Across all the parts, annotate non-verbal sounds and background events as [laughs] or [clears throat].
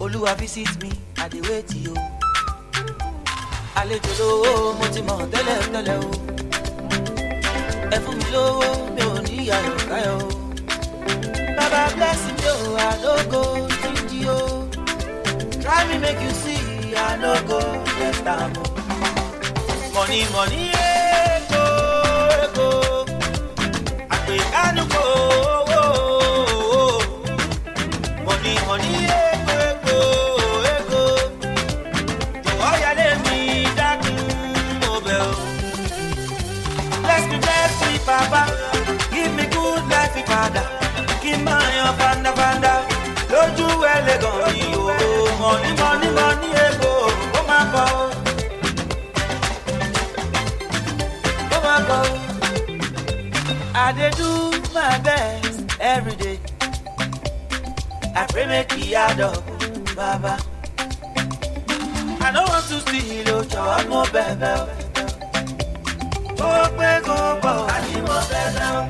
olúwa visit me i dey wait yo. àlejò lówó mo ti mọ̀ tẹ́lẹ̀ tẹ́lẹ̀ o. ẹ fún mi lówó mi ò ní ìyàrá káyọ̀ o. baba bless me o i no go stingy o. try me make you see i no go waste am o. money money ego ego àgbékánu kò I dey do my best every day. I pray make e add up, Baba. I no want to steal o, jọ̀wọ́ mo bẹ̀bẹ̀ o. Ó pé kó pọ̀, àní mo bẹ̀bẹ̀ o.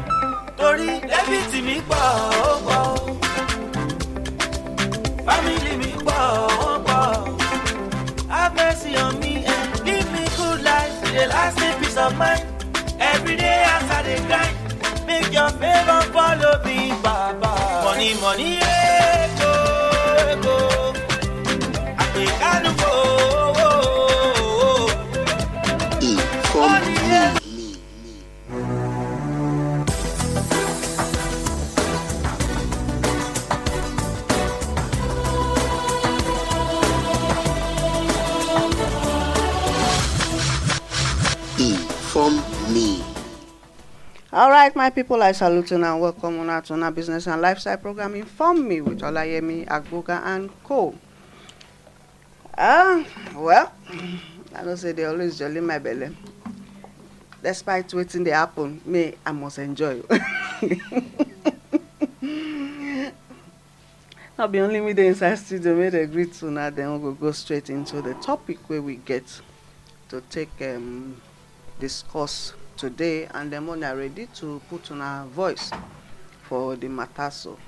Torí débìtì mi pọ̀, ó pọ̀ o. Fámìlì mi pọ̀. Have mercy on me and give me good life, the lasting peace of mind. Every day I dey grind, make your favour follow me, Baba. Money, money, All right, my people, I salute you and welcome on to our business and lifestyle program. Inform me with Olayemi Agboga and Co. Ah, well, I don't say they always jolly my belly. Despite waiting they happen, me, I must enjoy. [laughs] Not be only me the inside studio, may they greet to now, then we'll go straight into the topic where we get to take um, discuss today and the money are ready to put on our voice for the matter so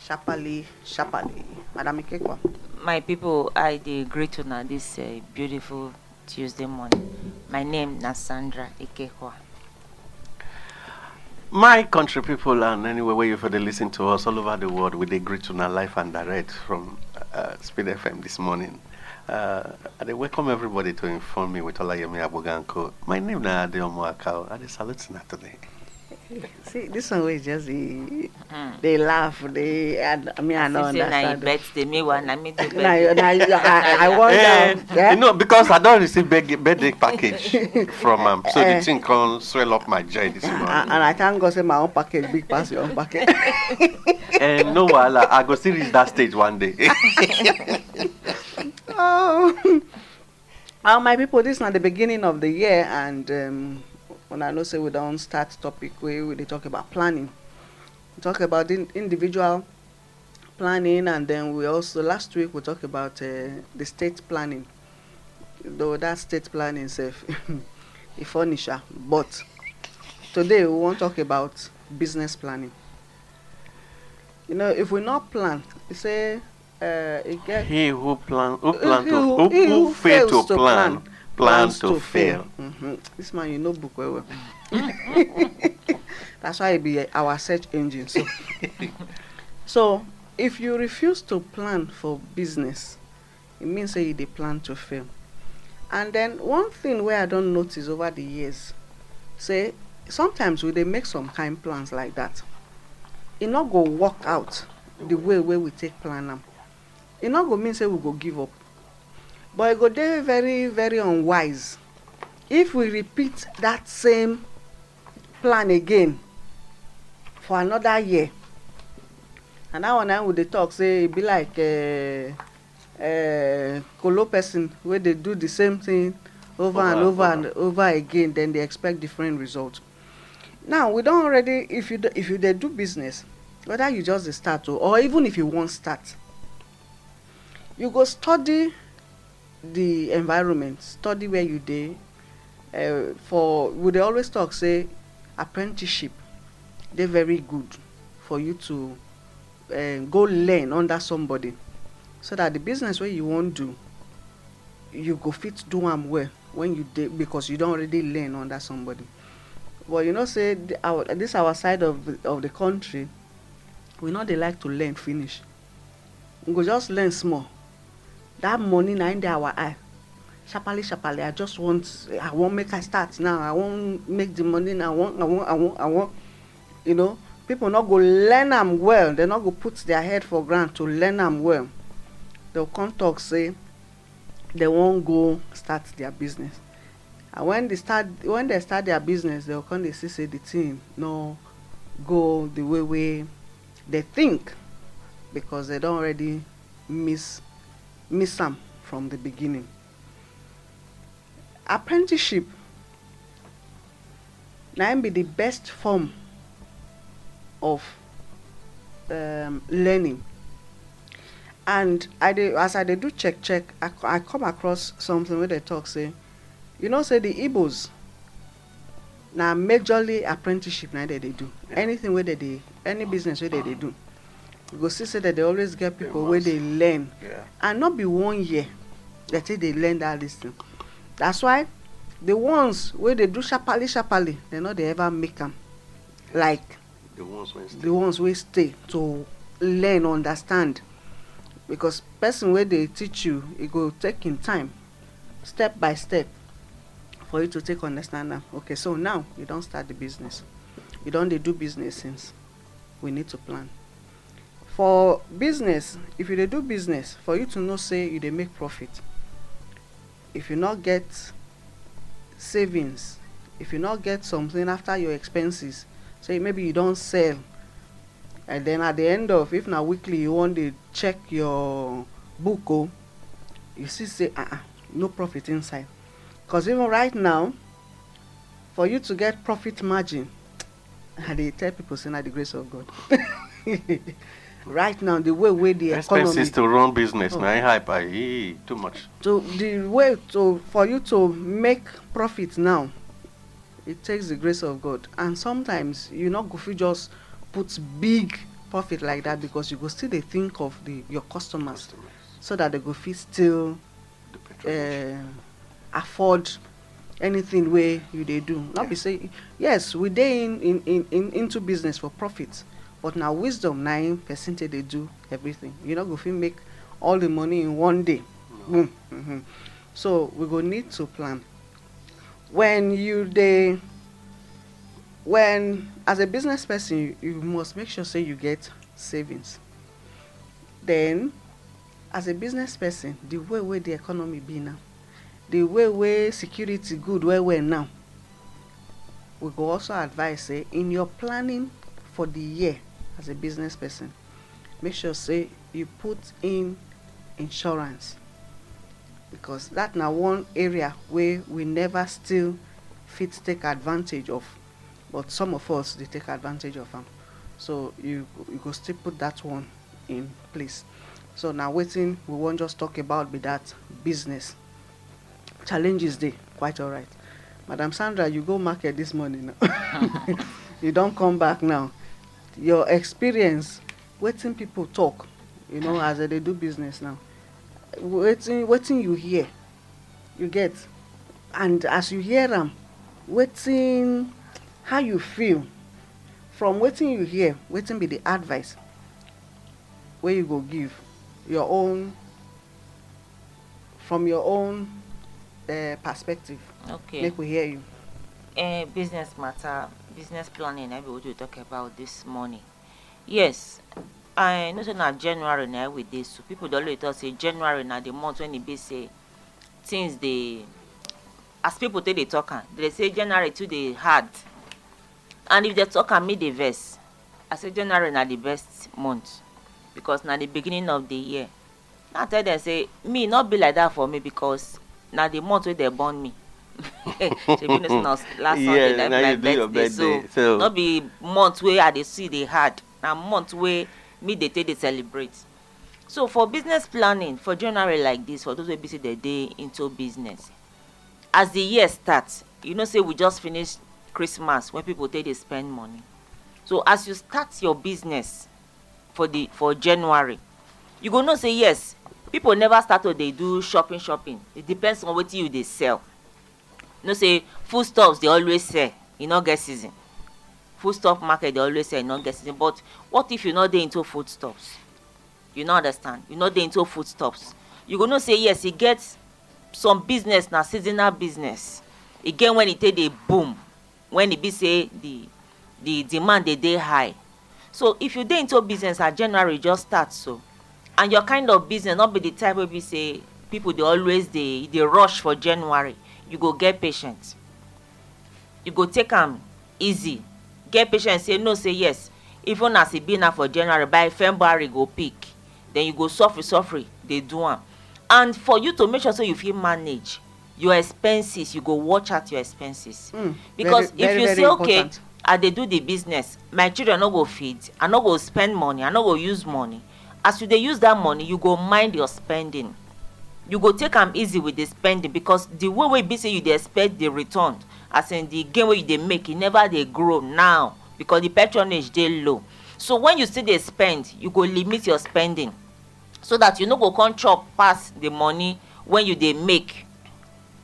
sharply sharply madam ikekwa. My people i dey greet una this uh, beautiful tuesday morning. My name na sandra ikekwa. My country people and anywhere where you for the listen to us all over the world, we dey greet una live and direct from uh, Speed FM this morning. Uh, I welcome everybody to inform me with Olayemi Aboganko. My name na Adeomo Akao. I dey salute una today. [laughs] see this one wey just dey dey laugh dey i I mean i no see say na im understand birthday meanwhile na me dey na you- na you- i i Eh, [laughs] wonder eh? you know, because I don't receive birthday, birthday package [laughs] from am, so Eh. the thing can swell up my joy this and, morning. and i thank god say my own package big pass your own package And no wahala, I go still reach that stage one day. Oh. Well [laughs] my people this na the beginning of the year and um, una know say we don't start topic wey we talk about planning. We talk about in individual planning and then we also last week we talk about uh, the state planning. Though that state planning sef [laughs] e funny sha but today we won't talk about business planning. You know if we not plan e say uh, get He who plan, who plan to, who- who, who who fail to to plan, plan, plan plans to fail. Mhm. This man, you know book well well. [laughs] That's why it be our search engine. So, [laughs] so if you refuse to plan for business, it means say you dey plan to fail. And then one thing where I don't notice over the years, say sometimes we dey make some kind plans like that. It not go work out the way wey we take plan am. E no go mean say we go give up. but e go dey very very unwise if we repeat that same plan again for another year and that one na we dey talk say e be like uh, uh, kolo person wey dey do the same thing over, Over and over over. and over again then dey expect different result now we don already if you dey if you dey do business whether you just dey start o or even if you wan start you go study the environment study where you dey uh, for we dey always talk say apprenticeship dey very good for you to uh, go learn under somebody so that the business wey you wan do you go fit do am well when you dey because you don already learn under somebody. But you know say this our side of the of the country we no dey like to learn finish. We go just learn small that money na im dey our eye. Sharparly sharparly i just want i wan make i start now. I wan make the money now. I wan i wan i wan i wan you know people no go learn am well. They no go put their head for ground to learn am well. They go come talk say they wan go start their business. And when they start when they start their business they go come dey see say the thing no go the way wey they think because they don already miss miss am from the beginning. Apprenticeship im be the best form of um, learning. And i dey as i dey do check check i, I come across something wey dey talk say you know say the igbos na majorly apprenticeship dem dey do. Anything wey dem dey any business wey dem dey do you go see say dem dey always get people must. dey learn. Yeah. and no be one year take dey learn that lis ten that's why the ones wey dey do sharparly sharparly dem no dey ever make am. Like The ones when the ones wey stay to learn understand. Because person wey dey teach you e go take him time step by step for you to take understand am. Okay so now you don start the business. You don dey do business since we need to plan for business if you dey do business for you to know say you dey make profit if you no get savings if you no get something after your expenses say maybe you don sell and then at the end of if na weekly you wan dey check your book o you see say ah ah no profit inside. Cause even right now for you to get profit margin i dey tell people say na the grace of god [laughs] right now the way wey the economy expenses to run business Oh. na hype ah eh, too much. to the way to for you to make profit now it takes the grace of god. And sometimes you no go fit just put big profit like that because you go still dey think of the your customers. Customers, so that they go fit still the uh, afford anything wey you dey do. No be say yes we dey in, in in in into business for profit but na wisdom na im person take dey do everything. You no go fit make all the money in one day. Boom mhm so we go need to plan. When you dey when as a business person you, you must make sure say you get savings. Then as a business person the way wey the economy be now the way wey security good well well now we go also advise say in your planning for the year as a business person make sure say you put in insurance. Because that na one area wey we never still fit take advantage of but some of us dey take advantage of am. So you you go still put that one in place. So na wetin we wan just talk about be that business. Challenges dey quite alright. Madam sandra you go market this morning now. [laughs] You don come back now your experience wetin people talk you know as dey do business now wetin wetin you hear you get and as you hear am wetin how you feel from wetin you hear wetin be the advice wey you go give your own from your own uh, perspective Okay. make we hear you. Uh, business matter business planning be what we talk about this morning. Yes i know na january na we dey so people dey always talk say january na the month when be say things dey as people take dey talk am dey say january too dey hard. And if dey talk am make dey vex. I say january na the best month because na the beginning of the year. I tell dem say me no be like that for me because na the month wey dey born me shebi na last sunday Yeah, na be my birthday birthday, so- no be month wey i dey see dey hard na month wey me dey take dey celebrate. So for business planning for january like this for those wey be say dey dey into business as the year start you know say we just finish christmas when people take dey spend money. So as you start your business for the for january you go know say yes people never start to dey do shopping shopping. It depends on wetin you dey sell you know say foodstuffs dey always sell e no get season. Foodstuff market dey always sell e no get season. But what if you no dey into foodstuffs? You no understand. You no dey into foodstuffs. You go know say yes e get some business na seasonal business. E get when e take dey boom when e be say the the demand dey dey high. So if you dey into business as january just start so and your kind of business no be the type wey be say people dey always dey dey rush for january you go get patient. You go take am easy. Get patient say no say yes. Even as e be now for january by february go peak then you go suffer suffer dey do am. And for you to make sure say you fit manage your expenses you go watch out your expenses. Mm, because very, if you very say okay important. i dey do the business. My children no go feed. I no go spend money. I no go use money. As you dey use that money you go mind your spending you go take am easy with the spending because the way wey be say you dey expect the return as in the gain wey you dey make e never dey grow now because the patronage dey low. So when you still dey spend you go limit your spending so that you no go come chop pass the money wey you dey make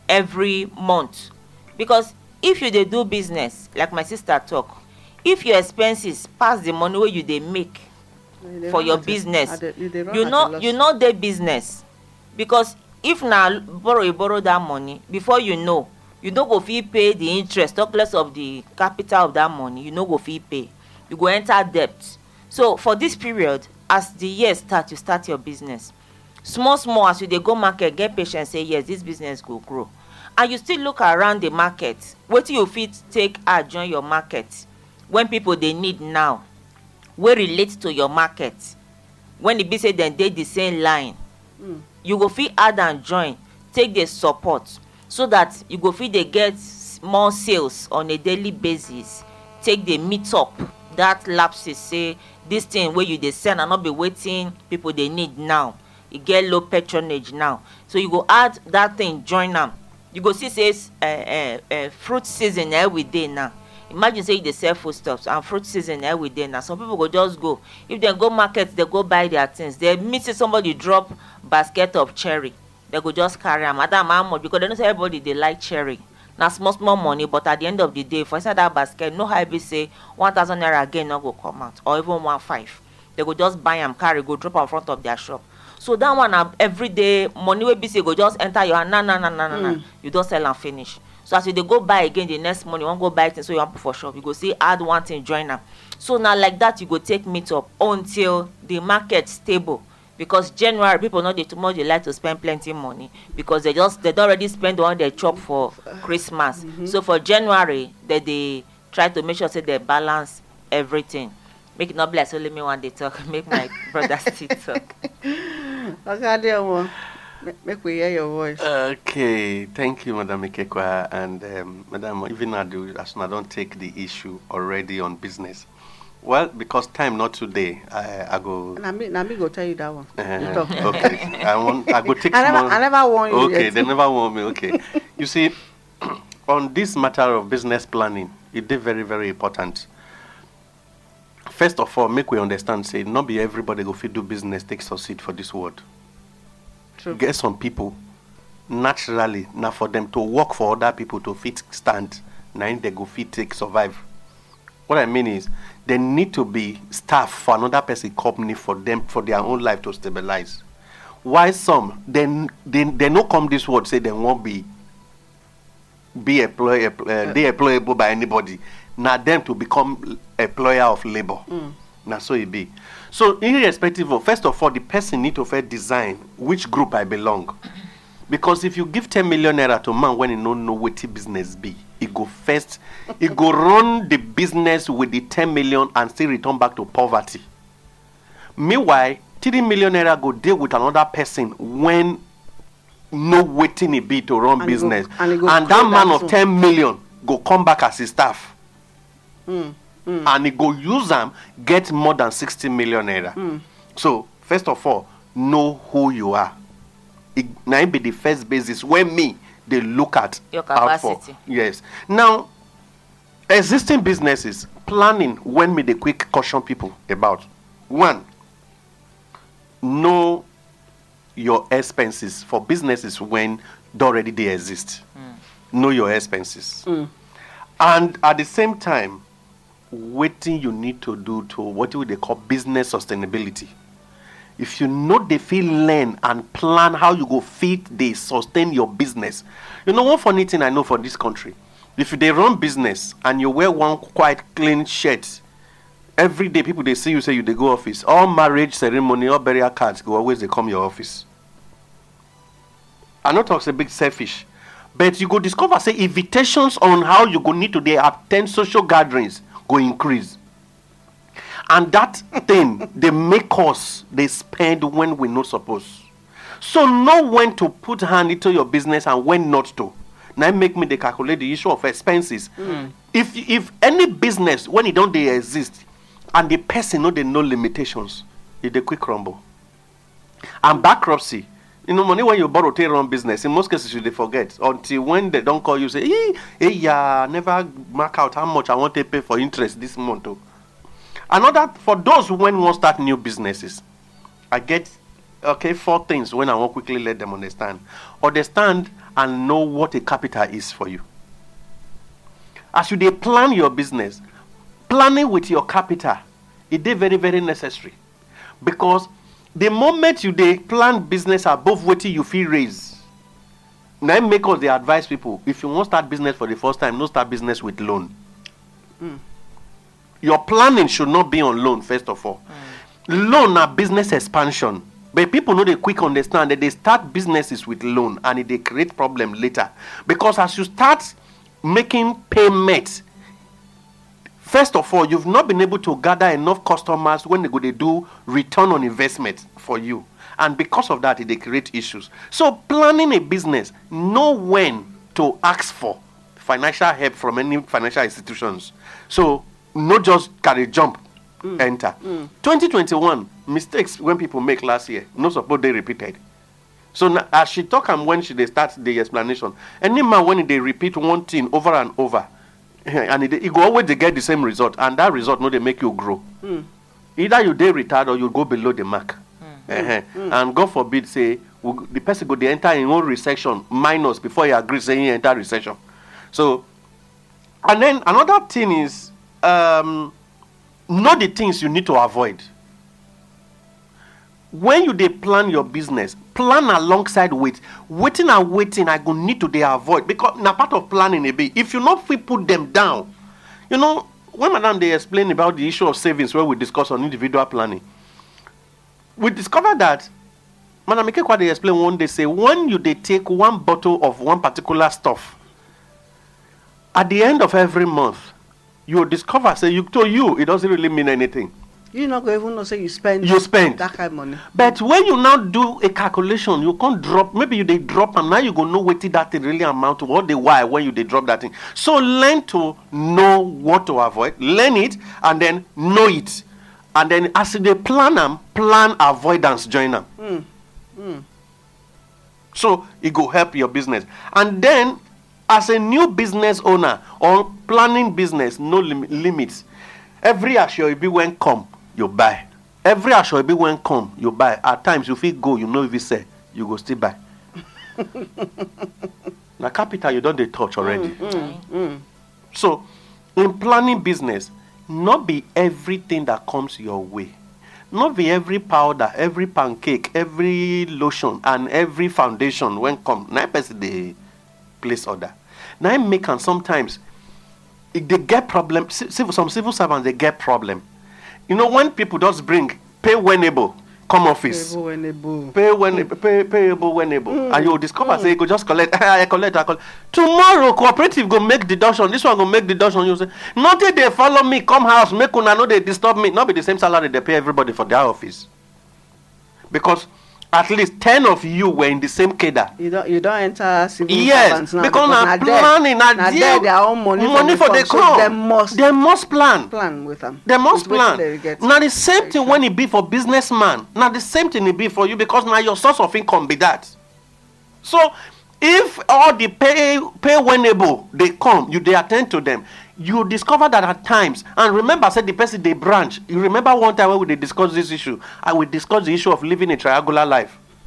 every month. Because if you dey do business like my sister talk if your expenses pass the money wey you dey make You for your business you no you no dey business because if na borrow you borrow that money before you know you no go fit pay the interest talk less of the capital of that money you no go fit pay. You go enter debt. So for this period as the year start you start your business. Small small as you dey go market get patience say yes this business go grow. And you still look around the market wetin you fit take add join your market? When people dey need now wey relate to your market. When e be say dem dey the same line. Mm. You go fit add am join take dey support so that you go fit dey get more sales on a daily basis. Take dey meet up that lapses say this thing wey you dey sell na no be wetin people dey need now. E get low patronage now. So you go add that thing join am. You go see say uh, uh, uh, fruit season na we dey now imagine say you dey sell foodstuffs and fruit season na we dey. Now some people go just go. If dem go market dey go buy their things. Dem meet say somebody drop basket of cherry dem go just carry am. Madam how much? Because dem know say everybody dey like cherry. Na small small money but at the end of the day for inside that basket no how e be say one thousand naira again no go come out or even one five. Dem go just buy am carry go drop am front of their shop. So that one na everyday money wey be say go just enter your hand. Na na na na na na. Mm. you don sell am finish so as you dey go buy again the next morning you wan go buy things wey you wan put for shop you go see add one thing join am. So na like that you go take meet up until the market stable. Because january people no dey too much dey like to spend plenty money. Because they just they don already spend the one they chop for christmas. So for january they dey try to make sure say they balance everything. Make e no be like say only me wan dey talk [laughs] make my brother still talk. [laughs] oga adeomo ma- make we hear your voice. Okay, thank you, Madam Ikekwa. And um, Madam, even I do, as I don't take the issue already on business. Well, because time not today, I, I go. na me go tell you that one. You Uh, talk. [laughs] okay, I want. I go take I never small. I never warn you Okay, yet. they never warn me. Okay, you see, [clears throat] on this matter of business planning, it is very very important. First of all, make we understand. Say, not be everybody go fit do business take succeed for this world. True. get some people naturally na for them to work for other people to fit stand. Im they go fit take survive. What i mean is they need to be staff for another person company for them for their own life to stabilize. Why some dem they, they no come this world say they won't be be employ, uh, dey employable by anybody. Na them to become employer of labour na so e be. So irrespective of first of all the person need to first design which group i belong. Because if you give ten million naira to man when he no know wetin business be he go first he go [laughs] run the business with the ten million and still return back to poverty. Meanwhile three million naira go deal with another person when know wetin e be to run And he go- business. and and that man of ten million go come back as his staff. Mm, mm, and he go use them get more than sixty million naira. mm. so first of all know who you are e na be the first basis wey me dey look at Your out for yes now existing businesses planning when me dey quick caution people about one know your expenses for businesses when they already they exist. Know your expenses. And at the same time, waiting you need to do to what they call business sustainability. If you know the feel learn and plan how you go fit they sustain your business. You know one funny thing I know for this country. If they run business and you wear one quite clean shirt, every day people they see you say you they go office. All marriage ceremony, all burial cards go always they come your office. I know talks a bit selfish, but you go discover say invitations on how you go need to they attend social gatherings go increase. And that thing they make us they spend when we not suppose. So know when to put hand into your business and when not to. Now make me they calculate the issue of expenses. Hmm. If if any business when it don't they exist and the person know they know limitations, it they quick crumble. And bankruptcy. You know, money when you borrow to run business, in most cases you they forget until when they don't call you say, hey, hey, yeah, never mark out how much I want to pay for interest this month. oh." Another for those who when want start new businesses, I get okay four things when I want quickly let them understand. Understand and know what a capital is for you. As you they plan your business, planning with your capital, it is very very necessary because the moment you dey plan business above wetin you fit raise na im make us dey advise people if you wan start business for the first time no start business with loan. Your planning should not be on loan first of all. Loan na business expansion but people no dey quick understand that they start businesses with loan and e dey create problem later. Because as you start making payment first of all you've not been able to gather enough customers when they go dey do return on investment for you. And because of that they create issues. So planning a business know when to ask for financial help from any financial institutions. So not just carry jump mm. enter. Mm. 2021 mistakes when people make last year no support they repeated. So na as she talk am when she dey start the explanation any man when they repeat one thing over and over and e e go always dey get the same result and that result no dey make you grow. Either you dey retired or you go below the mark. Ehen. and god forbid say the person go dey enter im own recession minus before he agree say he enter recession. So and then another thing is um, know the things you need to avoid when you dey plan your business plan alongside with wetin and wetin i go need to dey avoid because na part of planning e be. If you no fit put them down you know when madam dey explain about the issue of savings wey we discuss on individual planning we discover that madam ikekwa dey explain one day say when you dey take one bottle of one particular stuff at the end of every month you go discover say you to you it doesn't really mean anything you no go even know say you spend You spend. that kind of money. But when you now do a calculation you can't drop maybe you dey drop am now you go know wetin that thing really amount to what the why when you dey drop that thing. So learn to know what to avoid. Learn it and then know it. And then as you dey plan am plan avoidance join am hmm. hmm. so e go help your business. And then as a new business owner or planning business no lim limits. Every asoebi when come you buy. Every asoebi when come you buy. At times you fit go you no even sell you go still buy. [laughs] Na capital you don dey touch already. Mm, mm, mm. So in planning business not be everything that comes your way. Not be every powder every pancake every lotion and every foundation when come. Na person dey place order. Na im make am sometimes e dey get problem. Some civil servants dey get problem you know when people just bring pay wenable come office. Ebo enebo. pay when pay payable whenable and you go discover say you go just collect [laughs] i collect i collect. Tomorrow cooperative go make deduction. This one go make deduction. You say nothing dey follow me. Come house. Make una no dey disturb me. No be the same salary dey pay everybody for their office. Because at least ten of you were in the same cadre. You don you don enter civil yes servant now because na there- planning na na there there their own money, money for come come so dem must dem must plan. plan with am. dem must with plan. na the same thing when e be for businessman. Na the same thing e be for you because na your source of income be that. So if all the pay pay wenable dey come you dey at ten d to them you discover that at times and remember I said the person dey branch you remember one time when we discussed this issue i will discuss the issue of living a triangular life [laughs]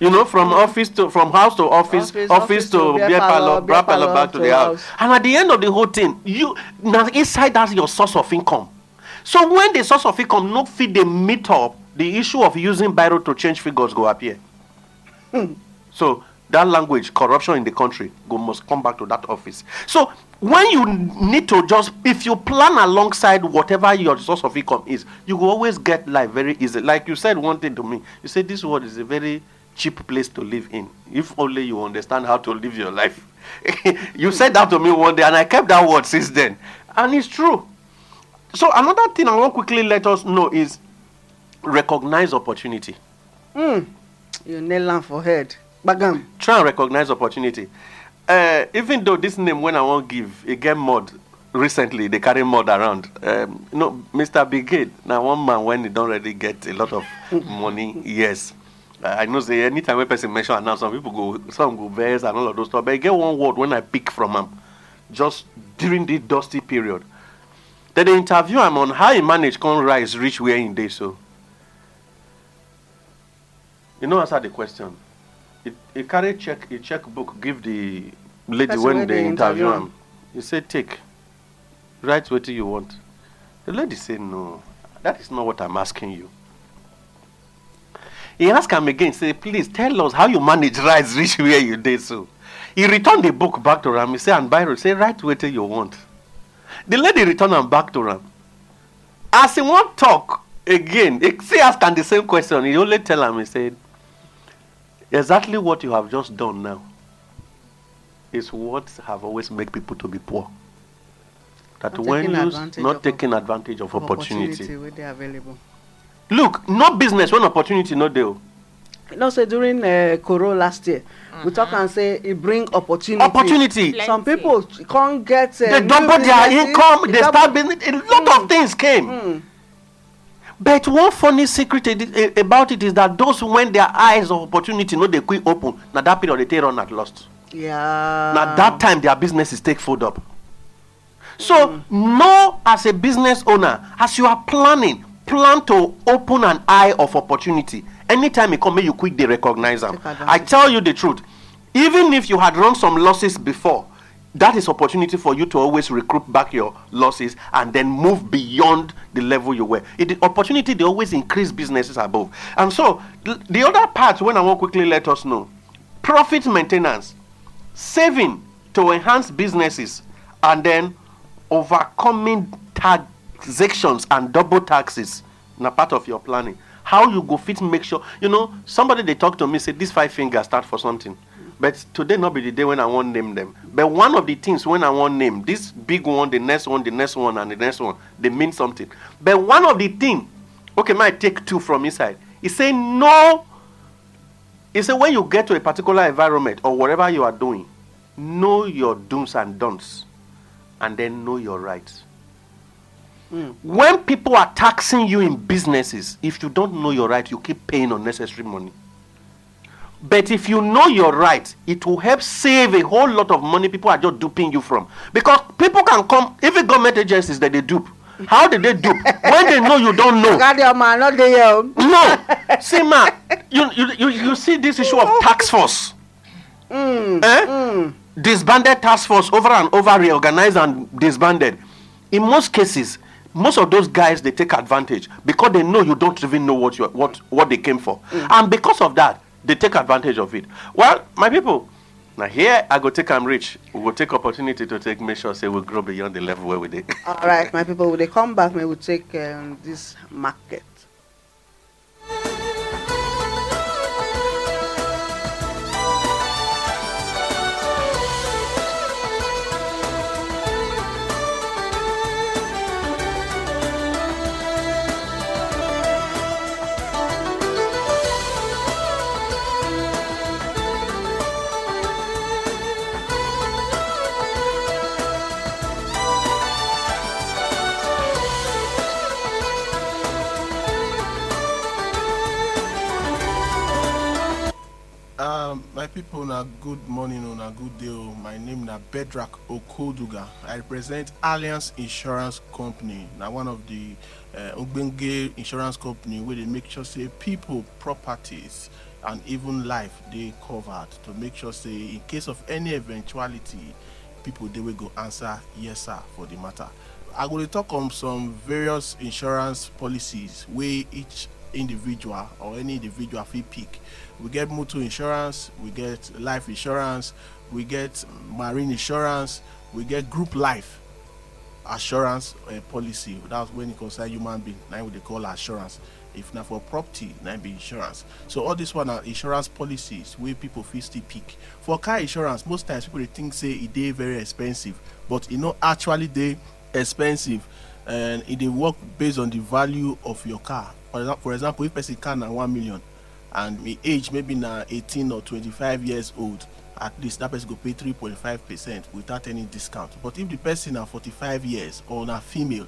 you know, from office to from house to office, Office, office, office to to beer beer parlour, parlor, beer beer parlor back to to the house. house. And at the end of the whole thing, you now inside that's your source of income. So when the source of income not fit the meet up, the issue of using biro to change figures go appear. [laughs] So that language, corruption in the country, go must come back to that office. So when you need to just, if you plan alongside whatever your source of income is, you will always get life very easy. Like you said one thing to me, you said this world is a very cheap place to live in. If only you understand how to live your life. [laughs] you said that to me one day, and I kept that word since then, and it's true. So another thing I want quickly let us know is recognize opportunity. Hmm. You nail am for head. Bagam. try and recognize opportunity. Uh, even though this name when i wan give e get mud. Recently dey carry mud around. Um, you know mr brigade na one man when he don already get a lot of money yes. Uh, i know say anytime wey person mention am now some people go some go vex and all of those stuff. But e get one word when i pick from am just during this dusty period. Dem dey interview am on how he manage come rise reach where he dey so. You no answer the question he he carry check he checkbook give the lady Person when they interview am he say take write wetin you want. The lady say no that is not what i'm asking you. He ask am again say please tell us how you manage rise reach where you dey so. He return the book back to am he say and biro say write wetin you want. The lady return am back to am as he wan talk again he still ask am the same question. He only tell am he say exactly what you have just done now is what have always made people to be poor. That Not when you not of taking advantage of opportunity, Opportunity. look no business when opportunity no dey o You know say during uh, Koro last year, we talk and say e bring opportunity. opportunity. Plenty. Some people can't get. Uh, they double their income they double- start business. A lot of things came but one funny secret about it is that those who when their eyes of opportunity no they quick open na that period they take run at lost Yeah. na that time their businesses take fold up. So mm. know as a business owner as you are planning plan to open an eye of opportunity. Anytime e come you quick dey recognize them. I tell you the truth. Even if you had run some losses before that is opportunity for you to always recruit back your losses and then move beyond the level you were. It the opportunity dey always increase businesses above. And so the other part when i wan quickly let us know profit maintenance saving to enhance businesses and then overcoming taxations and double taxes na part of your planning. How you go fit make sure you know somebody they talk to me say this five fingers start for something but today not be the day when i wan name them. But one of the things when i wan name this big one the next one the next one and the next one they mean something. But one of the thing okay i take two from inside? E say no. He said, when you get to a particular environment or whatever you are doing, know your do's and don'ts, and then know your rights. Hmm. When people are taxing you in businesses, if you don't know your right, you keep paying unnecessary money. But if you know your right, it will help save a whole lot of money people are just duping you from. Because people can come, even government agencies that they dupe. How did they dupe? when they know you don't know. Guardian man, not dey No, see, man, you, you, you, you see this issue of tax force. Mm, eh? Disbanded task force over and over reorganized and disbanded. In most cases, most of those guys they take advantage because they know you don't even know what you what what they came for, and because of that, they take advantage of it. Well, my people, now here I go take I'm rich. We will take opportunity to take make sure say we grow beyond the level where we did. All right, my people, when they come back, we take um, this market. People, na good morning or na good day. oh. My name na Bedrak Okoduga. I represent Alliance Insurance Company. Now one of the uh, ogbonge insurance company where they make sure say people, properties, and even life they covered to make sure say in case of any eventuality, people they will go answer yes sir for the matter. I go dey talk on some various insurance policies wey each individual or any individual fit pick. We get motor insurance, we get life insurance, we get marine insurance, we get group life assurance uh, policy. That's when it concern human being. Now we dey call assurance. If na for property, na be insurance. So all this one are insurance policies wey people fit still pick. For car insurance, most times people dey think say e very expensive, but e no actually dey expensive and e dey work based on the value of your car. For example, for example, if person car na one million and e age maybe na eighteen or twenty-five years old, at least that person go pay three point five percent without any discount. But if the person na forty-five years or na female,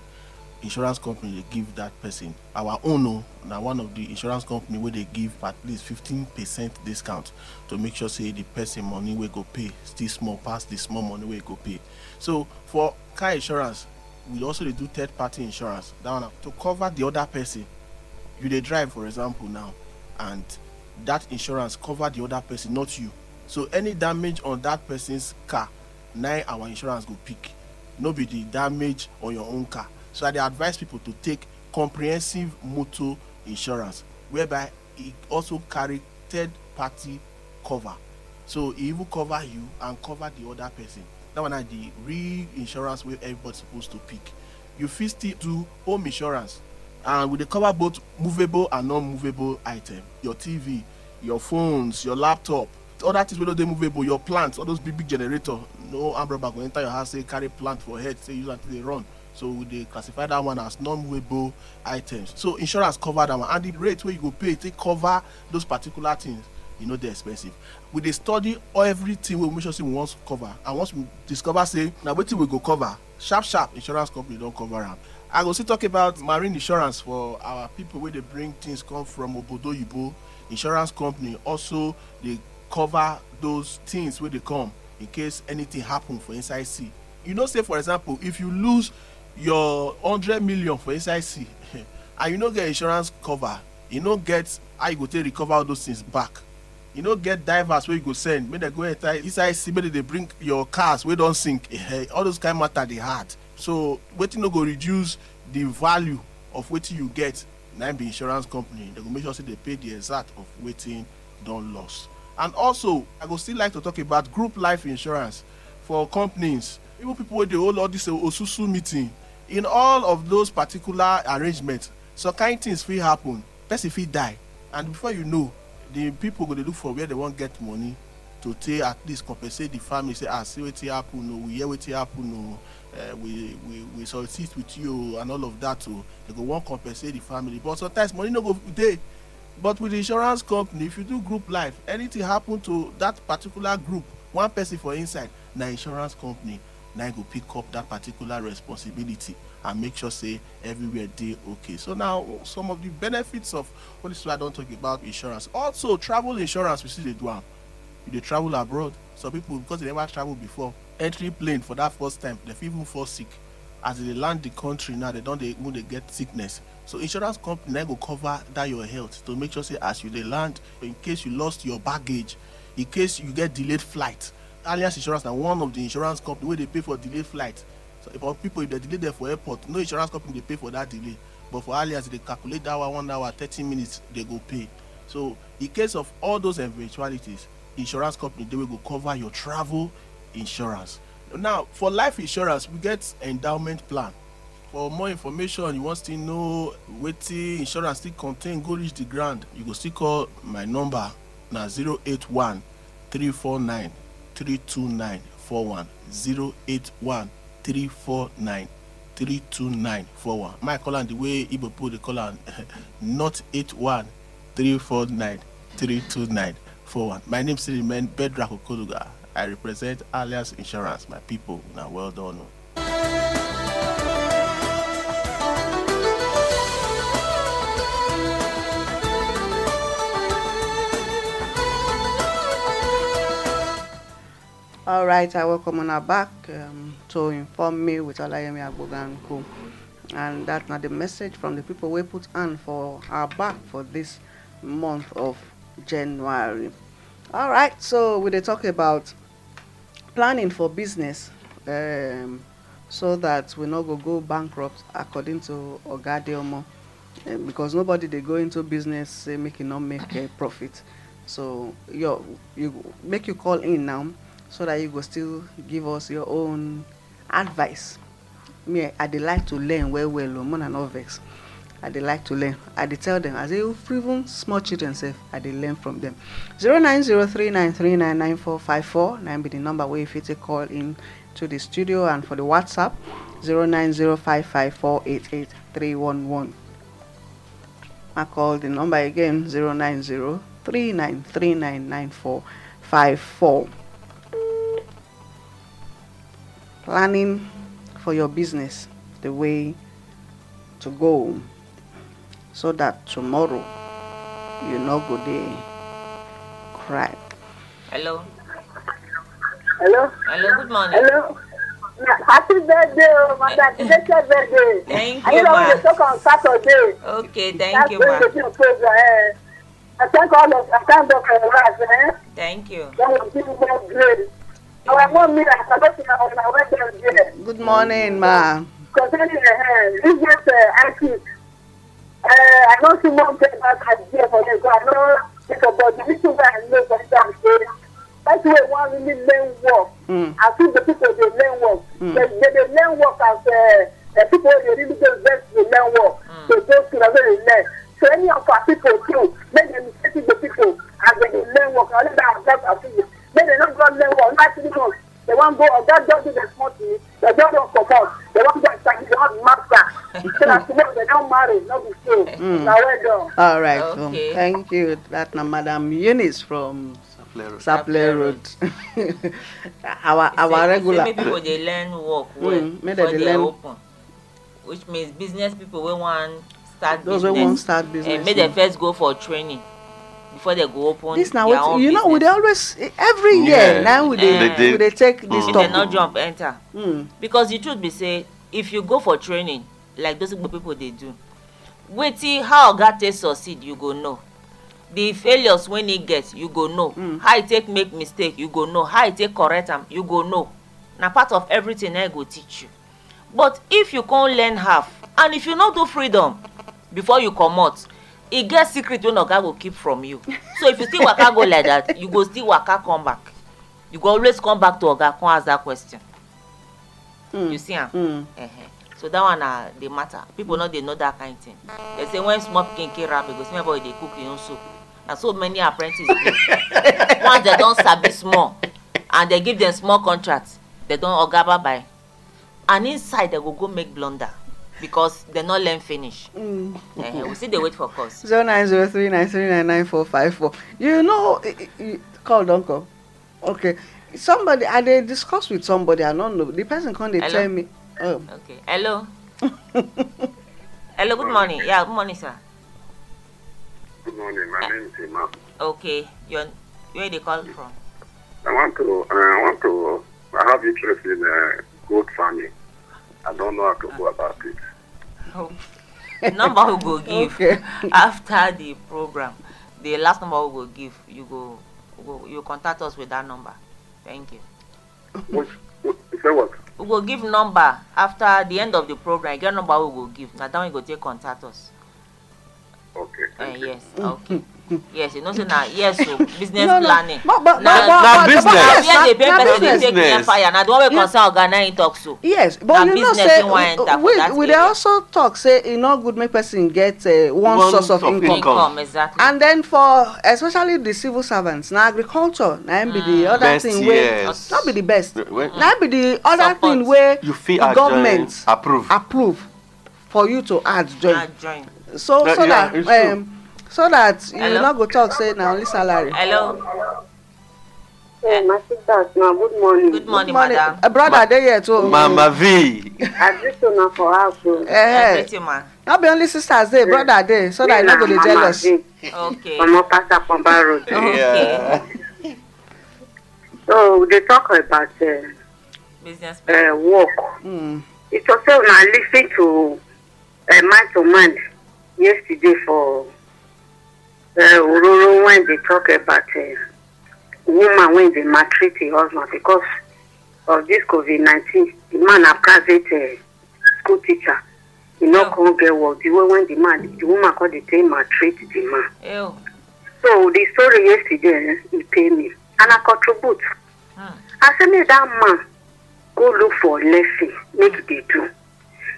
insurance company dey give that person our own o na one of the insurance company wey dey give at least fifteen percent discount to make sure say the person money wey go pay still small pass the small money wey e go pay. So for car insurance we also dey do third party insurance. That one na to cover the other person. You dey drive for example now and that insurance cover the other person not you. So any damage on that person's car na our insurance go pick. No be the damage on your own car. So i dey advise people to take comprehensive motor insurance whereby e also carry third party cover. So e even cover you and cover the other person. That one na the real insurance wey everybody suppose to pick. You fit still do home insurance and we dey cover both movable and non-movable item your tv your phones your laptop other things wey no dey movable your plant all those big big generator no robber go enter your house say carry plant for head say use am take dey run. So we dey classify that one as non-movable items. So insurance cover that one. And the rate wey you go pay take cover those particular things e no dey expensive. We dey study everything wey we make sure say we wan cover. And once we discover say na wetin we go cover sharp sharp insurance company don cover am i go still talk about marine insurance for our people wey dey bring things come from obodo oyibo insurance company also dey cover those things wey dey come in case anything happen for inside sea. You know say for example if you lose your hundred million for inside sea [laughs] and you no get insurance cover you no get how you go take recover all those things back. You no get divers wey you go send make dem go enter inside sea make dem dey bring your cars wey don sink. [laughs] All those kind matter dey hard so wetin no go reduce the value of wetin you get na im be insurance company. Dem go make sure say they pay the exact of wetin don loss. And also i go still like to talk about group life insurance for companies. Even people wey dey hold all this osusu meeting in all of those particular arrangements some kind things fit happen. Person fit die. And before you know the people go dey look for where they wan get money to take at least compensate the family say ah see wetin happen o we hear wetin happen o uh, we we we solicit with you o and all of that o they go wan compensate the family. But sometimes money no go dey. But with insurance company if you do group life anything happen to that particular group one person for inside na insurance company na go pick up that particular responsibility and make sure say everywhere dey okay. So now some of the benefits of all this wey i don talk about insurance. Also travel insurance we still dey do am you dey travel abroad. Some people because they never travel before entry plane for that first time dem fit even fall sick. As they dey land the country now they don dey even dey get sickness. So insurance company na go cover that your health to make sure say as you dey land in case you lost your baggage in case you get delayed flight. Alliance insurance na one of the insurance company wey dey pay for delayed flight. So for people if dem delay dem for airport no insurance company dey pay for that delay. But for alliance dey calculate that one one hour thirty minutes dey go pay. So in case of all those eventualities insurance company dey wey go cover your travel insurance. Now for life insurance we get endowment plan. For more information you wan still know wetin insurance still contain go reach the ground you go still call my number. Na zero eight one three four nine three two nine four one. zero eight one three four nine three two nine four one. My call am the way igbo people dey call am [laughs] not eight one three four nine three two nine one my name still remain bedrak okoluga i represent alliance insurance my people na well done. All right, I welcome on our back um, to inform me with Olayemi Agboga and And that's not the message from the people we put on for our back for this month of January. All right, so we dey talk about planning for business um, so that we no go go bankrupt according to Oga Adeomo uh, because nobody dey go into business say make e no make uh, profit. So your you make you call in now so that you go still give us your own advice. Me, I dey like to learn well well o, more than no vex. I dey like to learn. I dey tell them, I say oh, even small children sef, I dey learn from them. Zero nine zero three nine three nine nine four five four na be the number wey you fit take call in to the studio and for the WhatsApp zero nine zero five five four eight eight three one one. I call the number again zero nine zero three nine three nine nine four five four. Planning for your business the way to go so that tomorrow you no go dey cry. Hello. Hello? Hello. Good morning. Hello? Happy birthday, oh, Mother. Today's your birthday. Thank And you, you know, ma. we talk on Saturday. Okay. That's Thank you, when ma. we do program. Eh? I thank all of I thank God for your life, eh? Thank you. God will give you more grace. Our mom, me, I forgot to on our wedding day. Good morning, ma. Concerning the hand, this just uh, active. Uh, I know see mom take that idea for so I know it's about the little guy I know for that day. That's why one really learn work. Mm. I think the people they learn work. Mm. They, they, they learn work as uh, the people they really go best to learn work. Mm. So those people are very learn. So any of our people too, make them take the people as they learn work. Only that that I think make them not go learn work. Not three months. They want go or that just do the small thing. They don't come out. They want go study. They want master. [laughs] so that tomorrow they don't marry. Not be so. Mm. Now well. All right, so Okay. thank you. That na Madam Eunice from Saplero. Saple Road. [laughs] our our say, regular. say people dey learn work well Mm, before they learn- open which means business people wey wan start Those wey business wan start eh, business. make dem first go for training before they go open this what own you know we always every year Yeah. na we dey They dey- we dey take this Mm. make dem no topic. jump enter Mm. because the truth be say if you go for training like those people dey do wetin how oga take succeed you go know. The failures wey e get you go know. Mm. how e take make mistake you go know. How e take correct am you go know. Na part of everything na e go teach you. But if you come learn half and if you no do freedom before you comot e get secret wey oga go keep from you. [laughs] So if you still waka go like that you go still waka come back. You go always come back to oga come ask that question. Mm. you see am? Mm. uh-huh. So that one na the matter. People no dey know that kind thing. They say when small pikin kill rabbit go see everybody dey cook him own soup. Na so many apprentice dey [laughs] once dem don sabi small and dem give dem small contract dem don oga bye bye and inside dem go go make blunder because dem no learn finish. Mm. uh-huh. we still dey wait for course zero nine zero three nine three nine nine four five four. You know call don call. Okay. Somebody i dey discuss with somebody i no know. The person come dey tell me oh okay hello hello good morning yeah good morning sir Good morning. My name is Imam. okay your where you dey call from I want to. Uh, I want to. I have interest in uh, goat farming. I don't know how to go about it. Oh. the number we go give Okay. after the program the last number we go give you go go you contact us with that number thank you What? what say what? We go give number after the end of the program e get number we go give na that one you go take contact us Okay. uh, thank you. yes okay yes you know say na yes o [laughs] business no no planning but but Na- but but na but business. but na na- pay na person dey business. take near Business. fire na the one wey concern oga na him talk so yes but Na you know say we we dey also talk say e no good make person get uh, one, One source of of income. income. exactly and then for especially the civil servants na agriculture na im be the other Best thing wey yes. no be the best When- na im be the other Support. thing wey the government approve. approve for you to add join na join so so yeah, that um, so that you Hello? no go talk say na only salary. hello Hey, my sisters, now good morning. good morning madam Uh, brother dey here too. Mama V. I just na for house. o. Eh, everything ma no be only sisters dey brother dey so that you no go dey Mama jealous. [laughs] okay From Opasa Pamba Road. okay So we dey talk about uh, business uh, work. Mm. It was so I listened to uh, Man to Man yesterday for uh, Ororo when they talk about uh, woman when they maltreat her husband because of this COVID nineteen. The man a private uh, school teacher. He no Yeah. come get work. The way when the man, the woman called the thing maltreat the man. Ew. So the story yesterday, eh, he pay me and I contribute. Hmm. I say make that man go look for lesson make they do.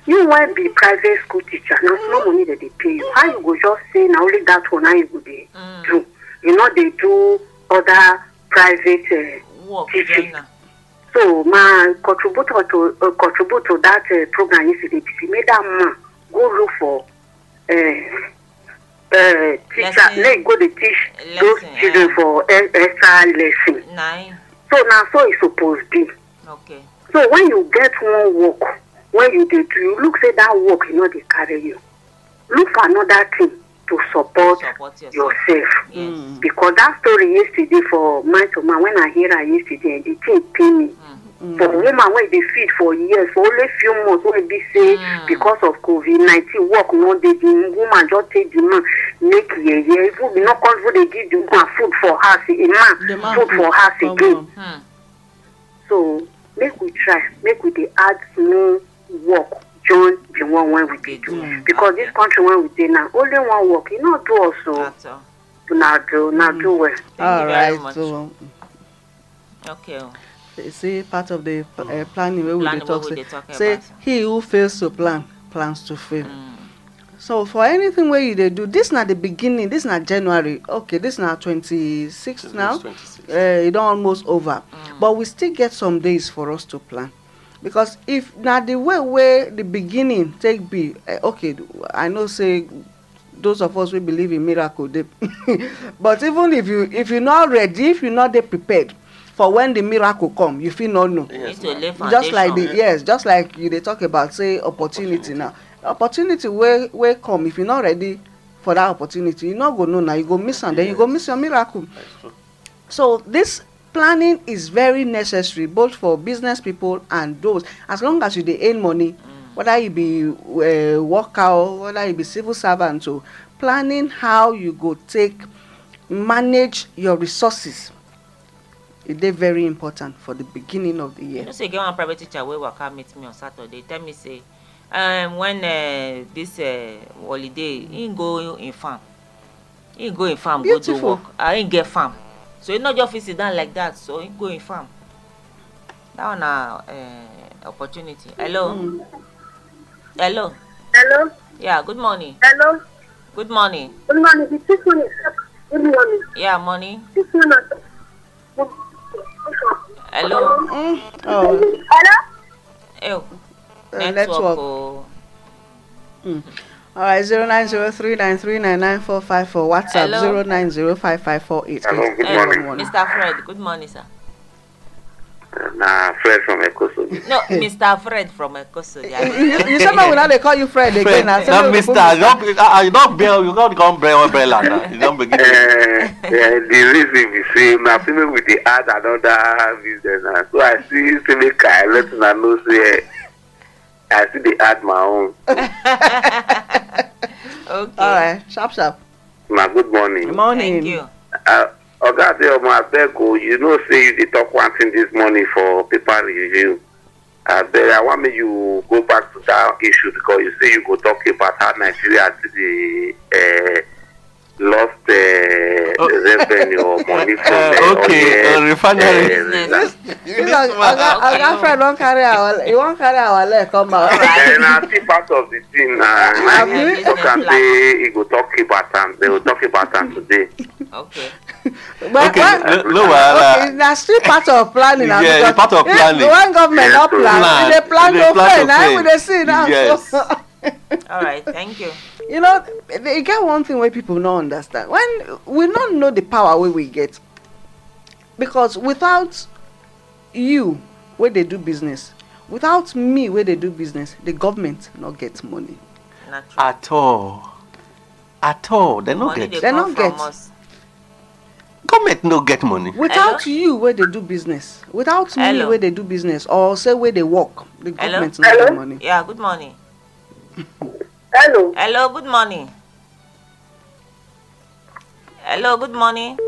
You wan be private school teacher na small money dem dey pay you. How you go just say na only that one na you go dey Mm. do? You no dey do other private uh, Teaching. so my contributor to uh, contribute to that uh, program say make that man go look for uh, uh, teacher make he go dey teach those Lesson, children eh. for e- extra lesson Nine. so na so e suppose be Okay. so when you get one work when you dey do you look say that work e no dey carry you look for another thing to support Support yourself. yourself Yes. because that story yesterday for man to man when i hear am yesterday the thing pain me for woman wey dey feed for years for only few months wey be say Mm. because of covid nineteen work no dey the woman just take the man make yeye even no come even dey give the woman food for house a man man food for house again. Hmm. so make we try make we dey add small work join the one wey we dey do Mm. because this country wey we dey now only one work e no do us o That's all. na do na do well. Thank All you very right. much. So Okay. oh. you see part of the uh, planning wey we Planning dey talk say say he who fails to plan plans to fail. Mm. so for anything wey you dey do this na the beginning this na january okay this na twenty-six now uh, e don almost over but we still get some days for us to plan because if na the way wey the beginning take be uh, okay i know say those of us wey believe in miracle dey [laughs] but even if you if you no ready if you no dey prepared for when the miracle come you fit no know. Lay just like the yes just like you dey talk about say opportunity now. Opportunity wey wey come if you no ready for that opportunity you no go know na you go miss am then you go miss your miracle. So this planning is very necessary both for business people and those. As long as you dey earn money whether you be uh, worker or whether you be civil servant o planning how you go take manage your resources e dey very important for the beginning of the You year. know say e get one private teacher wey waka meet me on Saturday tell me say um, when uh, this uh, holiday he go in farm. He go in farm go do Beautiful. work. Uh, he get farm so he no just fit sit down like that. So he go in farm. That one na uh, opportunity. Hello? Mm. hello? Hello? Yeah good morning. Hello? Good morning. Good morning. The chief minister good morning. Yeah morning. Chief minister. hello? Mm. Oh, hello. ew. Uh, network network. o All right, zero nine zero three nine three nine nine four five four. WhatsApp Hello. zero nine zero five five four eight Hello, good eight morning. one. mr fred good morning sir na Fred from Ecoso. no mr fred from ecoso You, you, you say make we no dey call you Fred again. Not we Mister, put you don't, uh, you don't bear, you don't come bear umbrella now. You don't begin. Uh, uh, the reason be say na people with the add another business so I see say make I let una know say eh, I still dey add my own. [laughs] okay All right, sharp sharp. Na good morning. Good morning. thank you Uh, Oga Adeomo abeg o, you know say you dey talk one thing this morning for paper review. Abeg I want make you go back to that issue because you say you go talk about how Nigeria still dey uh, lost uh. Revenue or money from Uh, uh, okay, uh, refinery. Business. This one, Oga Okay. Oga Fred don carry our, he wan carry our leg come out. Eh, na still part of the thing he talk am say he go talk about am they go talk about am today. okay But Okay, when- no, no wahala. okay, na still part of planning. na Yeah, because part of planning. When government no plan, Plan. dey plan They to plan to Na fail. we dey see now. Yes. [laughs] all right thank you you know e get one thing where people no understand when we not know the power wey we get because without you where they do business without me where they do business the government not get money na true At all. At all. They no money get. dey They not get. us government no get money. without Hello? you where they do business without me where they do business or say where they work the Hello? government no get money. Yeah, good morning. Hello Hello, good morning. Hello, good morning.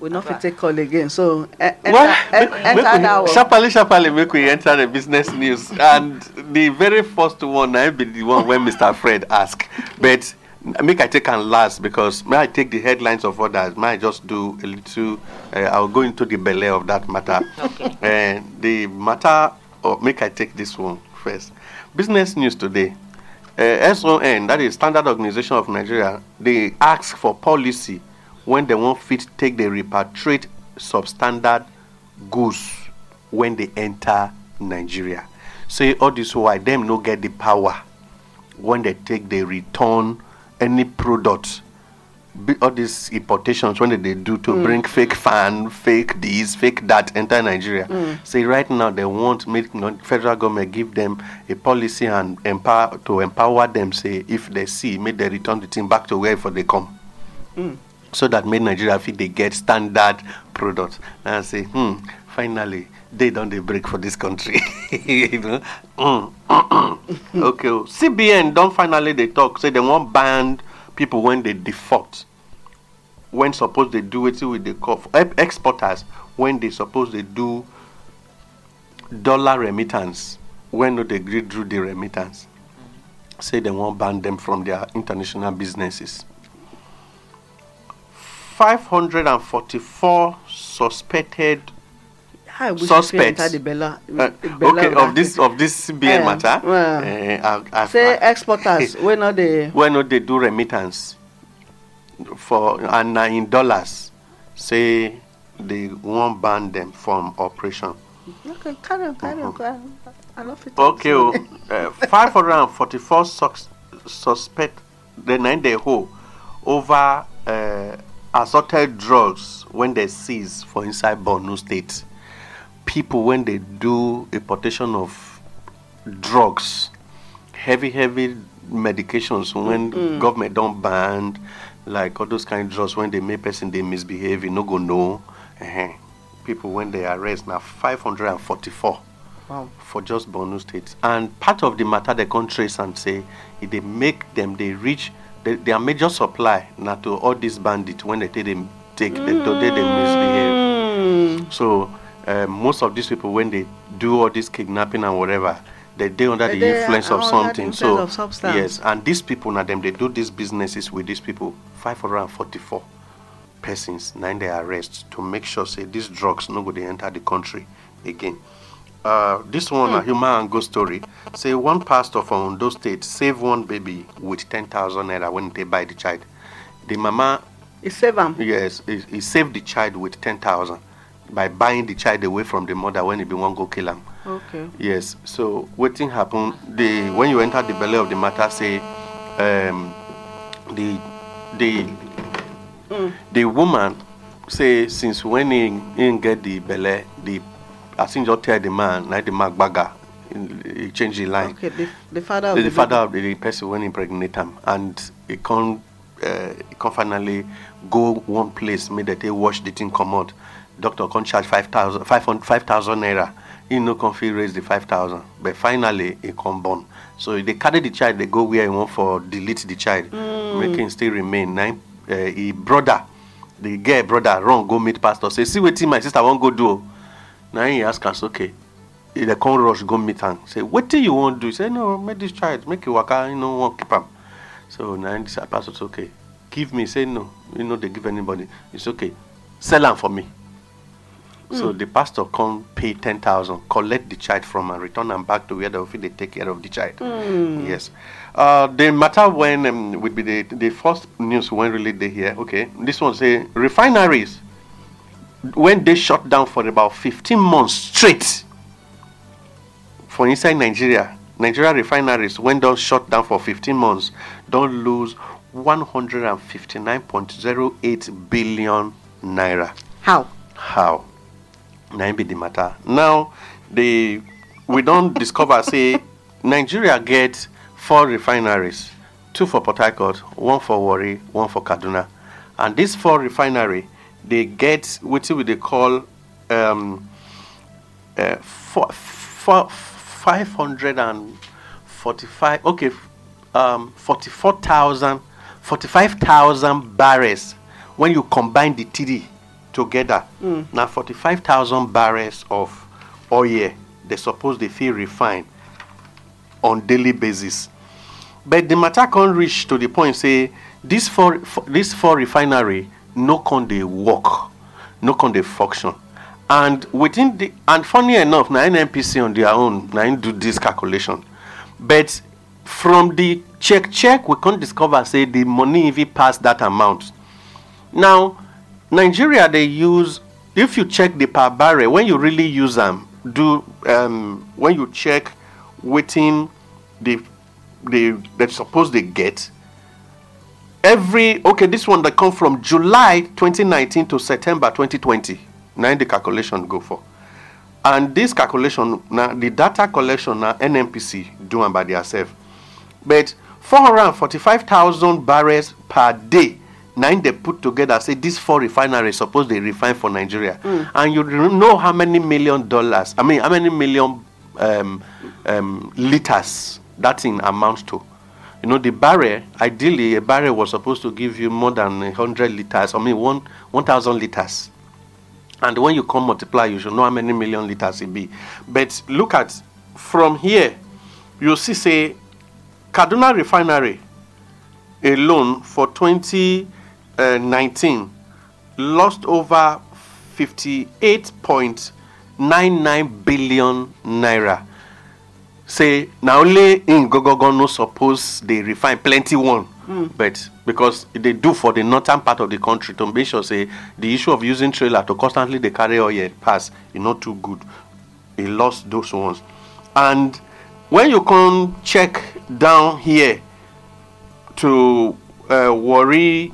we no fit Okay. take call again so e- enter Well, e- make, enter that make we, one. sharply, sharply, make we enter the business news. And the very first one, I be the one when Mr. Fred asked. But make I take and last because may I take the headlines of others. May I just do a little, uh, I'll go into the belly of that matter. Okay. And the matter, or make I take this one first. Business news today. Uh, SON, that is Standard Organization of Nigeria, they ask for policy when they won't fit take the repatriate substandard goods when they enter Nigeria. Say all this why them no get the power when they take the return any product all these importations when they, they do to bring fake fan, fake this, fake that enter Nigeria. Say right now they want make federal government give them a policy and empower to empower them. Say if they see, make they return the thing back to wherever they come. So that make Nigeria feel they get standard products. And I say, hmm, finally they don't they break for this country. [laughs] you know? Mm. [coughs] okay. oh. CBN don't finally they talk. Say they want ban people when they default when suppose they do it with the call eh, exporters when they suppose they do dollar remittance when no they gree do the remittance say they won't ban them from their international businesses. 544 suspected Bella, uh, okay of this of this CBN Eh, matter. well, eh, I- I- say I- exporters [laughs] wey no dey when no they do remittance for and na in dollars? Say they won't ban them from operation. Okay carry on carry on carry on. I no fit okay talk oh, uh, 544 sus- suspect the nine day hold over uh, assorted drugs when they seize for inside borno state people when they do importation of drugs heavy heavy medications when government don't ban like all those kind of drugs when they make person they misbehave you no go know uh people when they arrest now 544 Wow. for just Borno State. And part of the matter they can trace and say if they make them they reach the, their major supply now to all these bandits when they take them take them to they, they misbehave. Mm. So uh, most of these people when they do all this kidnapping and whatever, they they under the they influence of something. influence So of substance. yes, and these people now them they do these businesses with these people. 544 persons nine they arrest to make sure say these drugs no go they enter the country again. Uh, this one a human and ghost story. Say one pastor from Ondo State save one baby with ten thousand naira when they buy the child. The mama e save am Yes, he, he saved the child with 10,000 by buying the child away from the mother when he be one go kill him. okay. Yes, so what thing happen? The when you enter the belly of the matter, say um, the the the woman say since when he, he get the belly, the I think just tell the man, like the man bagger, he, change the line. Okay the the father of the, the, the father of the, the person when impregnate him and he can uh, he can finally go one place make that they wash the thing come out doctor can charge 5000 500 5000 naira. He no can fit raise the 5000 but finally he come born. So they carry the child they go where he want for delete the child. Make him still remain. Now uh, he brother the girl brother run go meet pastor. Say see wetin my sister wan go do na him he ask am say okay. He dey come rush go meet am. Say wetin you wan do? He say no make this child make e waka you no wan keep am. So na him this pastor say okay. Give me. Say no. You no dey give anybody. Say okay. Sell am for me so the pastor come pay ten thousand collect the child from and return am back to where they fit they take care of the child. Yes. Uh, the matter when um, would be the the first news when really dey here okay this one say refineries when they shut down for about fifteen months straight for inside nigeria nigeria refineries when don shut down for 15 months don't lose 159.08 billion naira. How? How be the matter. Now the we don discover say nigeria get four refineries. Two for port harcourt one for warri one for kaduna. And these four refinery they get what we they call um, uh, four, four, 545 okay um 44,000 45,000 barrels when you combine the three together. Mm. Now 45,000 barrels of oil they suppose they feel refine on daily basis. But the matter can't reach to the point say this four f- this four refinery no con dey work no con dey function. And within the and funny enough na nnpc on their own im do this calculation. But from the check check we can't discover say the money even pass that amount. Now nigeria they use if you check the per barrel when you really use them, do um, when you check wetin the the they suppose they get every okay this one that come from july 2019 to september 2020 na im the calculation go for. And this calculation now the data collection na nnpc do am by theirself. But 445000 barrels per day im dey put together say this four refineries suppose they refine for nigeria. And you know how many million dollars i mean how many million um, um, liters that thing amounts to? You know the barrel ideally a barrel was supposed to give you more than 100 liters i mean one 1000 liters. And when you come multiply you should know how many million liters it be. But look at from here you see say kaduna refinery alone for 2019 lost over 58.99 billion naira. Say now only in gogogo no suppose they refine plenty one but because they do for the northern part of the country to make sure say the issue of using trailer to constantly dey carry oil pass e no too good. He lost those ones. And when you come check down here to uh, warri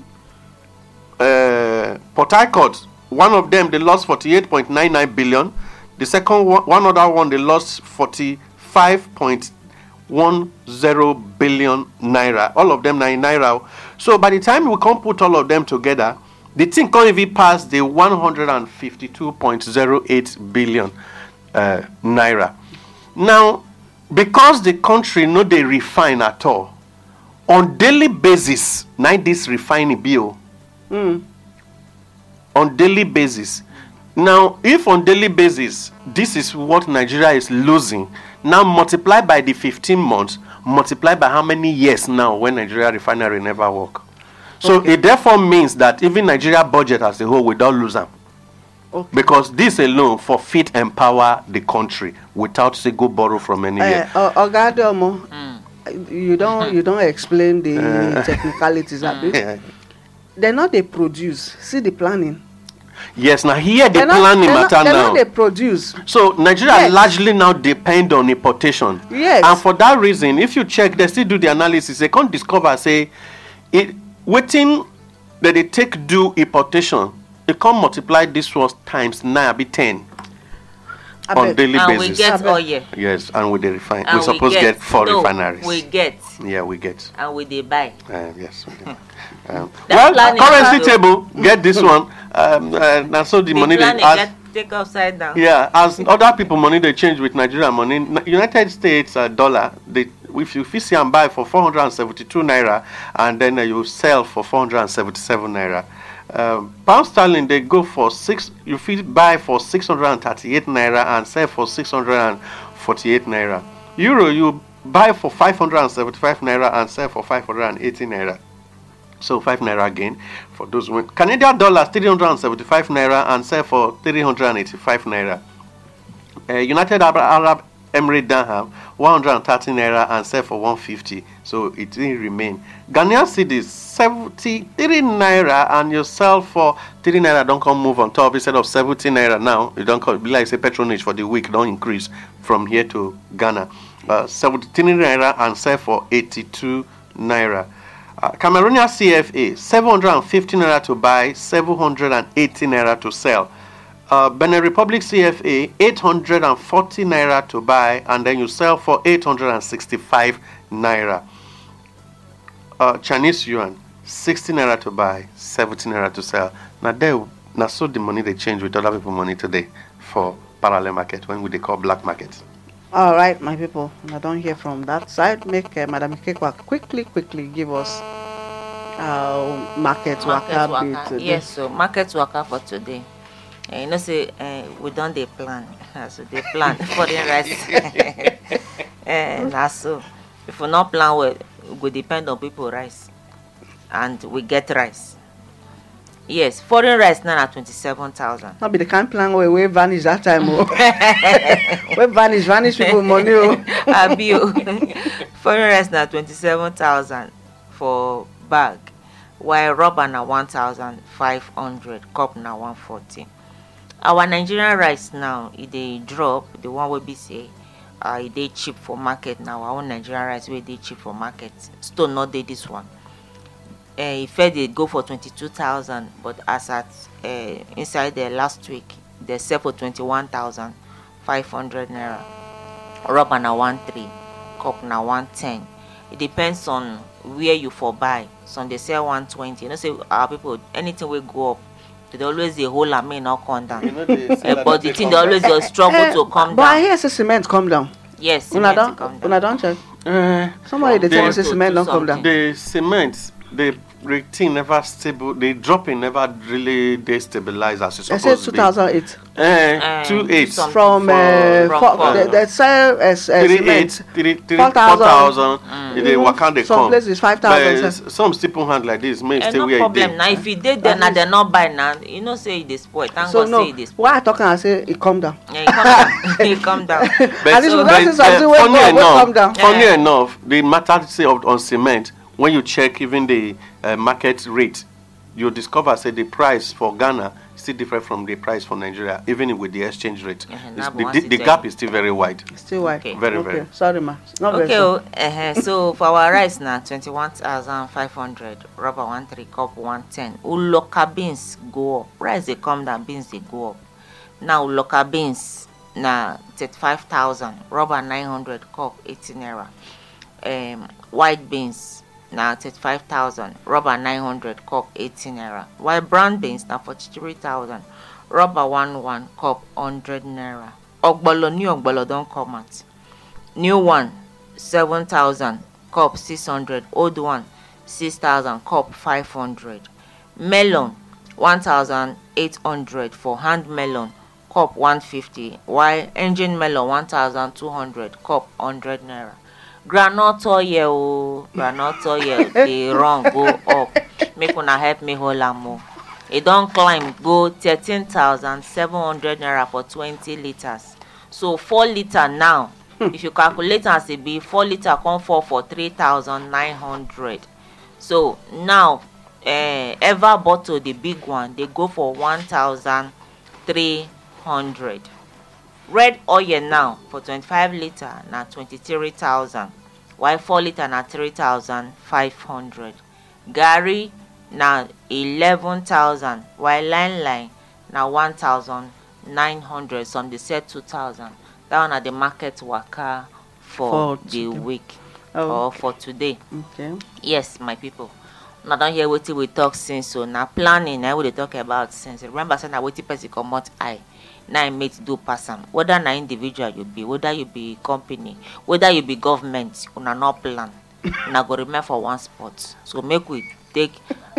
uh, port harcourt one of them they lost 48.99 billion. The second one one other one they lost 45.10 billion naira. All of them na in naira so by the time we come put all of them together the thing can't even pass the 152.08 billion uh, naira. Now because the country no they refine at all on daily basis na this refining bill Mm. on daily basis now if on daily basis this is what nigeria is losing now multiply by the 15 months multiply by how many years now when nigeria refinery never work so it therefore means that even nigeria budget as a whole we don lose am Okay. because this alone for fit empower the country without say go borrow from anywhere. Uh, Oga Adeomo, hmm. you don you don explain the eh. technicalities [laughs] abi. Yeah. They no dey produce. See the planning. yes na here the They no- planning they matter They now. no dey produce. So Nigeria Yes. largely now depend on importation. Yes. And for that reason, if you check, they still do the analysis. They can't discover say, it waiting that they take do importation. They can't multiply this was times nine, be ten on Abeg, daily and we basis. get oil yes, and we dey refine. and we suppose get, four no, refineries. we get yeah, we get. and we dey buy Uh, yes. we. [laughs] Um, well, currency table get this [laughs] one. Um, uh, na so the, the money they planning ask. get take upside down. Yeah, as [laughs] other people money they change with Nigeria money. N- United States uh, dollar, they if you fit see and buy for 472 naira, and then uh, you sell for 477 naira. Um, pound sterling they go for six. You buy for 638 naira and sell for 648 naira. Euro you buy for 575 naira and sell for 580 naira. So five naira gain for those win. Canadian dollars 375 naira and sell for 385 naira. Uh, United Arab, Arab Emirates dirham 130 naira and sell for 150. So it didn't remain. Ghanaian cedis 73 naira and you sell for 3 naira. Don't come move on top instead of 70 naira now. You don't come be like say patronage for the week don't increase from here to Ghana. Uh, 73 naira and sell for 82 naira. Uh, Cameroonian CFA 750 naira to buy, 780 naira to sell. Uh, Benin Republic CFA 840 naira to buy, and then you sell for 865 naira. Uh, Chinese yuan 60 naira to buy, 70 naira to sell. Now there Now, so the money they change with other people money today for parallel market when we they call black market. All right, my people. I don't hear from that side. Make uh, Madam Kekwa quickly, quickly give us uh, market, market waka be waka yes so market waka for today uh, you know say uh, we don dey plan. [laughs] So dey plan foreign rice uh, na so. If we no plan well we depend on people rice. And we get rice. Yes foreign rice now at twenty-seven thousand. No be the kind plan wey we vanish that time o. [laughs] wey vanish vanish people money o. [laughs] abi o foreign rice now twenty-seven thousand for bag. While rubber na one thousand five hundred. Cup na one forty our nigerian rice now e dey drop the one wey be say uh, e dey cheap for market na our own nigerian rice wey dey cheap for market. Stone no dey this one. Uh, e dey go for twenty-two thousand but as at uh, inside the last week dey sell for twenty-one thousand five hundred naira. Rubber na one three cup na one ten. E depends on where you for buy. Some dey sell one twenty. You know say our people anything wey go up they dey always dey hold am make e no come down uh, but the thing dey always dey struggle to come but I down hear say cement come down. yes Una cement don come una down don check. Uh, Somebody dey tell me say cement do don come down. the cement, the rating never stable. The dropping never really destabilized as it's They supposed say to two thousand eight. be. Uh, Um, two eight. some- From uh, From four, four. they, they sell as uh, three eight, three, three, Four thousand. thousand. They Mhm. waka they Some come. places five But thousand. some still put hand like this. May Eh, stay no where it problem dey. na if e dey there At na least- dem no buy na you know say e dey spoil thank So god no, say e dey spoil why I talk am I say it come down. yeah, e come down [laughs] [laughs] e come down At least we but, see something wey funny enough, come down. Funny Eh. enough, the matter say of, on cement, when you check even the uh, market rate, you discover say the price for Ghana is still different from the price for Nigeria, even with the exchange rate. It's- the, the, the gap is still very wide. Still why? Okay. Very, okay. very. Sorry ma. Not okay sorry. o uh, so for our rice now, twenty-one thousand five hundred rubber one three cup one ten uloka beans go up rice dey come down beans they go up now uloka beans na thirty-five thousand rubber nine hundred cup eighty naira um, white beans na thirty-five thousand rubber nine hundred cup 18 naira. While brown beans forty-three thousand rubber one one cup hundred naira. Ogbolo new ogbolo don come out. New one seven thousand cup six hundred old one six thousand cup five hundred. Melon one thousand eight hundred for hand melon cup one fifty. While engine melon one thousand two hundred cup hundred naira groundnut oil o groundnut oil dey run go up. Make una help me hold am o e don climb go thirteen thousand seven hundred naira for twenty litres so four litre now. If you calculate am as e be four litre come fall for three thousand nine hundred. So now uh, ever bottle the big one dey go for one thousand three hundred red oil now for twenty-five litre na twenty-three thousand while four litre na three thousand five hundred. Garri na eleven thousand while line line na one thousand nine hundred some dey sell two thousand. That one na the market waka for, For the today. week Oh, or for today. Okay. yes my people. Una don hear wetin we talk since o na planning na we dey talk about since. Remember say na wetin person comot eye na im mate do pass am. Whether na individual you be whether you be company whether you be government una no plan. Una go remain for one spot. So make we take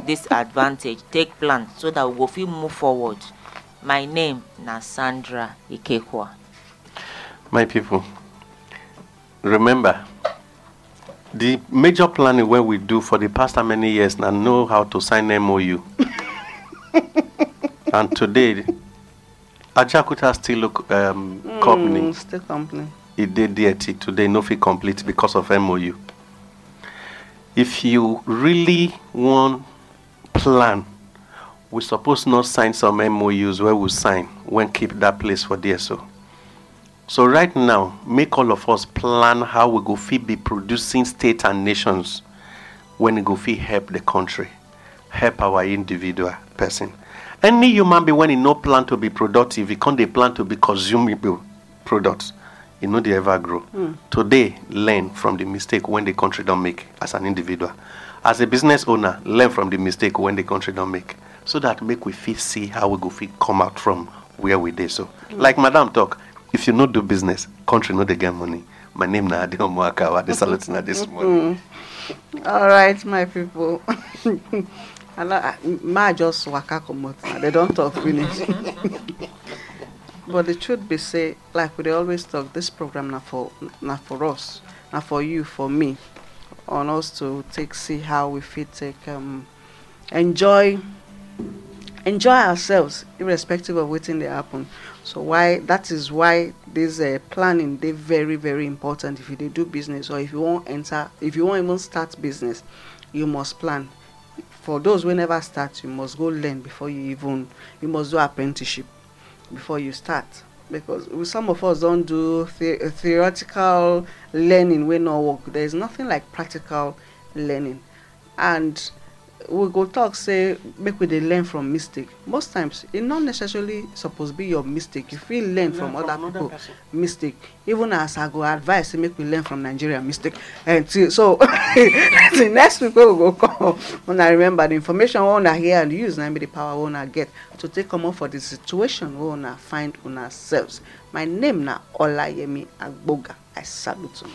this [laughs] advantage take plan so that we go fit move forward. My name na sandra ikekwa My people, remember, the major planning where we do for the past how many years now know how to sign MOU. [laughs] and today, Ajaokuta still look um, company. Mm, still company. it did till today no fit complete because of MOU. If you really want plan, we suppose not sign some MOUs where we sign when keep that place for DSO. So right now, make all of us plan how we go fit be producing state and nations when it go fit help the country, help our individual person. Any human being when he no plan to be productive, he can't dey plan to be consumable products. He no dey ever grow. Hmm. Today, learn from the mistake when the country don't make as an individual. As a business owner, learn from the mistake when the country don't make. so that make we fit see how we go fit come out from where we dey so hmm. like madam talk if you no do business country no dey get money my name na adeomo akawa i dey salute una this [laughs] morning. Hmm. All right, my people. [laughs] ma just waka comot na they don talk finish. [laughs] but the truth be say like we dey always talk this program na for na for us na for you for me on us to take see how we fit take um, enjoy enjoy ourselves irrespective of wetin dey happen. So why that is why this uh, planning dey very very important. If you dey do business or if you wan enter if you wan even start business you must plan for those wey never start you must go learn before you even you must do apprenticeship before you start. Because some of us don do the uh, theoretical learning wey no work. There is nothing like practical learning. And we go talk say make we dey learn from mistake. Most times e no necessarily suppose be your mistake. You fit learn from other people mistake. Even as i go advise say make we learn from nigeria mistake until so [laughs] till next week wey we go come una remember the information wey una hear and use na be the power wey una get to take comot for the situation wey una find una selves my name na olayemi agboga. I salute una.